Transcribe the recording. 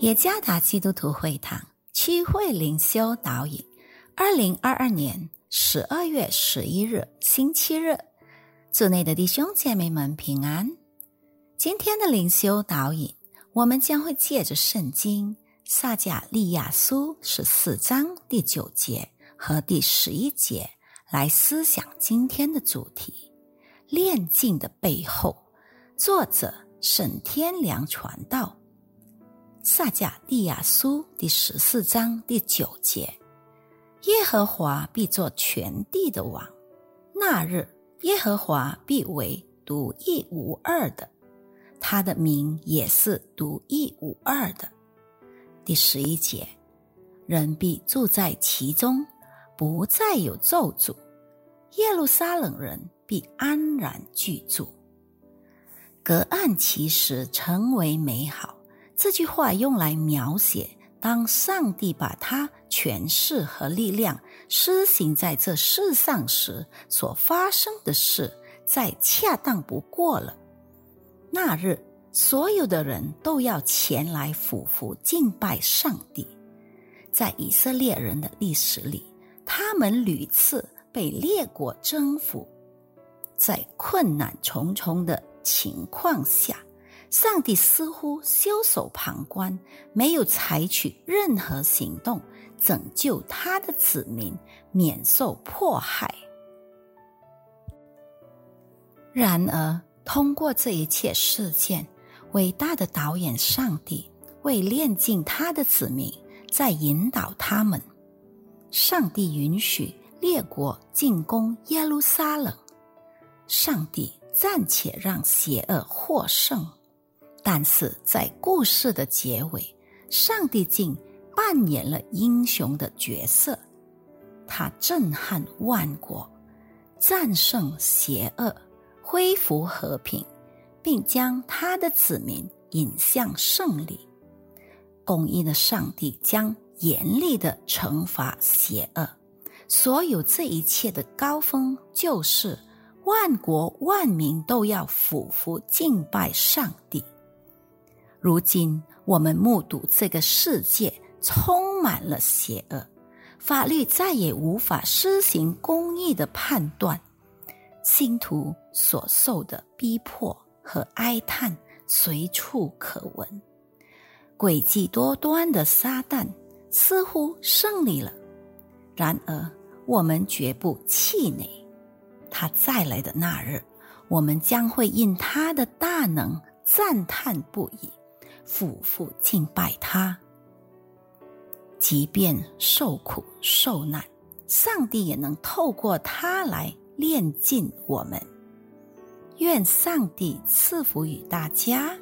耶加达基督徒会堂区会灵修导引，二零二二年十二月十一日星期日，组内的弟兄姐妹们平安。今天的灵修导引，我们将会借着圣经撒迦利亚书十四章第九节和第十一节来思想今天的主题：炼净的背后。作者沈天良传道。撒迦利亚书第十四章第九节：耶和华必作全地的王，那日耶和华必为独一无二的，他的名也是独一无二的。第十一节：人必住在其中，不再有咒诅，耶路撒冷人必安然居住。隔岸其实成为美好。这句话用来描写，当上帝把他权势和力量施行在这世上时所发生的事，再恰当不过了。那日，所有的人都要前来俯伏敬拜上帝。在以色列人的历史里，他们屡次被列国征服，在困难重重的情况下。上帝似乎袖手旁观，没有采取任何行动拯救他的子民免受迫害。然而，通过这一切事件，伟大的导演上帝为炼尽他的子民，在引导他们。上帝允许列国进攻耶路撒冷，上帝暂且让邪恶获胜。但是在故事的结尾，上帝竟扮演了英雄的角色，他震撼万国，战胜邪恶，恢复和平，并将他的子民引向胜利。公义的上帝将严厉的惩罚邪恶。所有这一切的高峰，就是万国万民都要俯伏敬拜上帝。如今，我们目睹这个世界充满了邪恶，法律再也无法施行公义的判断，信徒所受的逼迫和哀叹随处可闻。诡计多端的撒旦似乎胜利了，然而我们绝不气馁。他再来的那日，我们将会因他的大能赞叹不已。夫妇敬拜他，即便受苦受难，上帝也能透过他来炼尽我们。愿上帝赐福于大家。